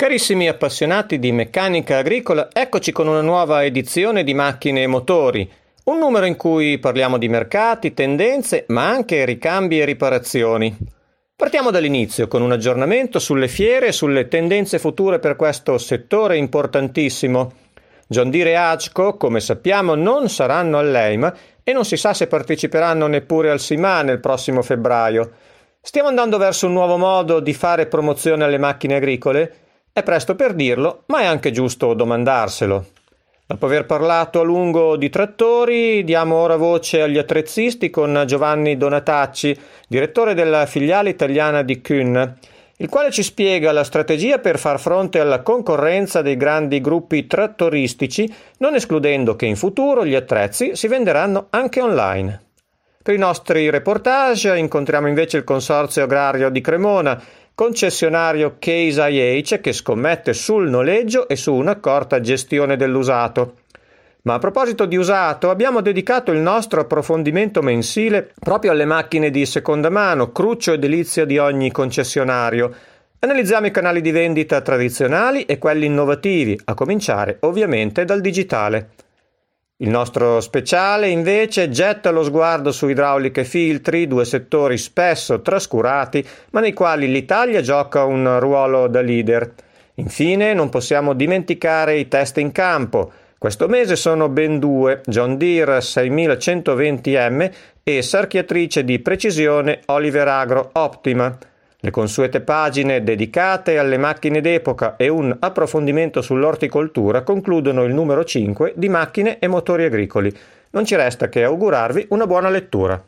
Carissimi appassionati di meccanica agricola, eccoci con una nuova edizione di Macchine e Motori, un numero in cui parliamo di mercati, tendenze, ma anche ricambi e riparazioni. Partiamo dall'inizio con un aggiornamento sulle fiere e sulle tendenze future per questo settore importantissimo. John Deere e Agco, come sappiamo, non saranno all'EIMA e non si sa se parteciperanno neppure al SIMA nel prossimo febbraio. Stiamo andando verso un nuovo modo di fare promozione alle macchine agricole? È presto per dirlo, ma è anche giusto domandarselo. Dopo aver parlato a lungo di trattori, diamo ora voce agli attrezzisti con Giovanni Donatacci, direttore della filiale italiana di Kuhn, il quale ci spiega la strategia per far fronte alla concorrenza dei grandi gruppi trattoristici, non escludendo che in futuro gli attrezzi si venderanno anche online. Per i nostri reportage incontriamo invece il Consorzio Agrario di Cremona, concessionario Case IH che scommette sul noleggio e su un'accorta gestione dell'usato. Ma a proposito di usato, abbiamo dedicato il nostro approfondimento mensile proprio alle macchine di seconda mano, cruccio e delizia di ogni concessionario. Analizziamo i canali di vendita tradizionali e quelli innovativi, a cominciare ovviamente dal digitale. Il nostro speciale invece getta lo sguardo su idrauliche e filtri, due settori spesso trascurati, ma nei quali l'Italia gioca un ruolo da leader. Infine non possiamo dimenticare i test in campo. Questo mese sono ben due, John Deere 6120M e sarchiatrice di precisione Oliver Agro Optima. Le consuete pagine dedicate alle macchine d'epoca e un approfondimento sull'orticoltura concludono il numero 5 di macchine e motori agricoli. Non ci resta che augurarvi una buona lettura.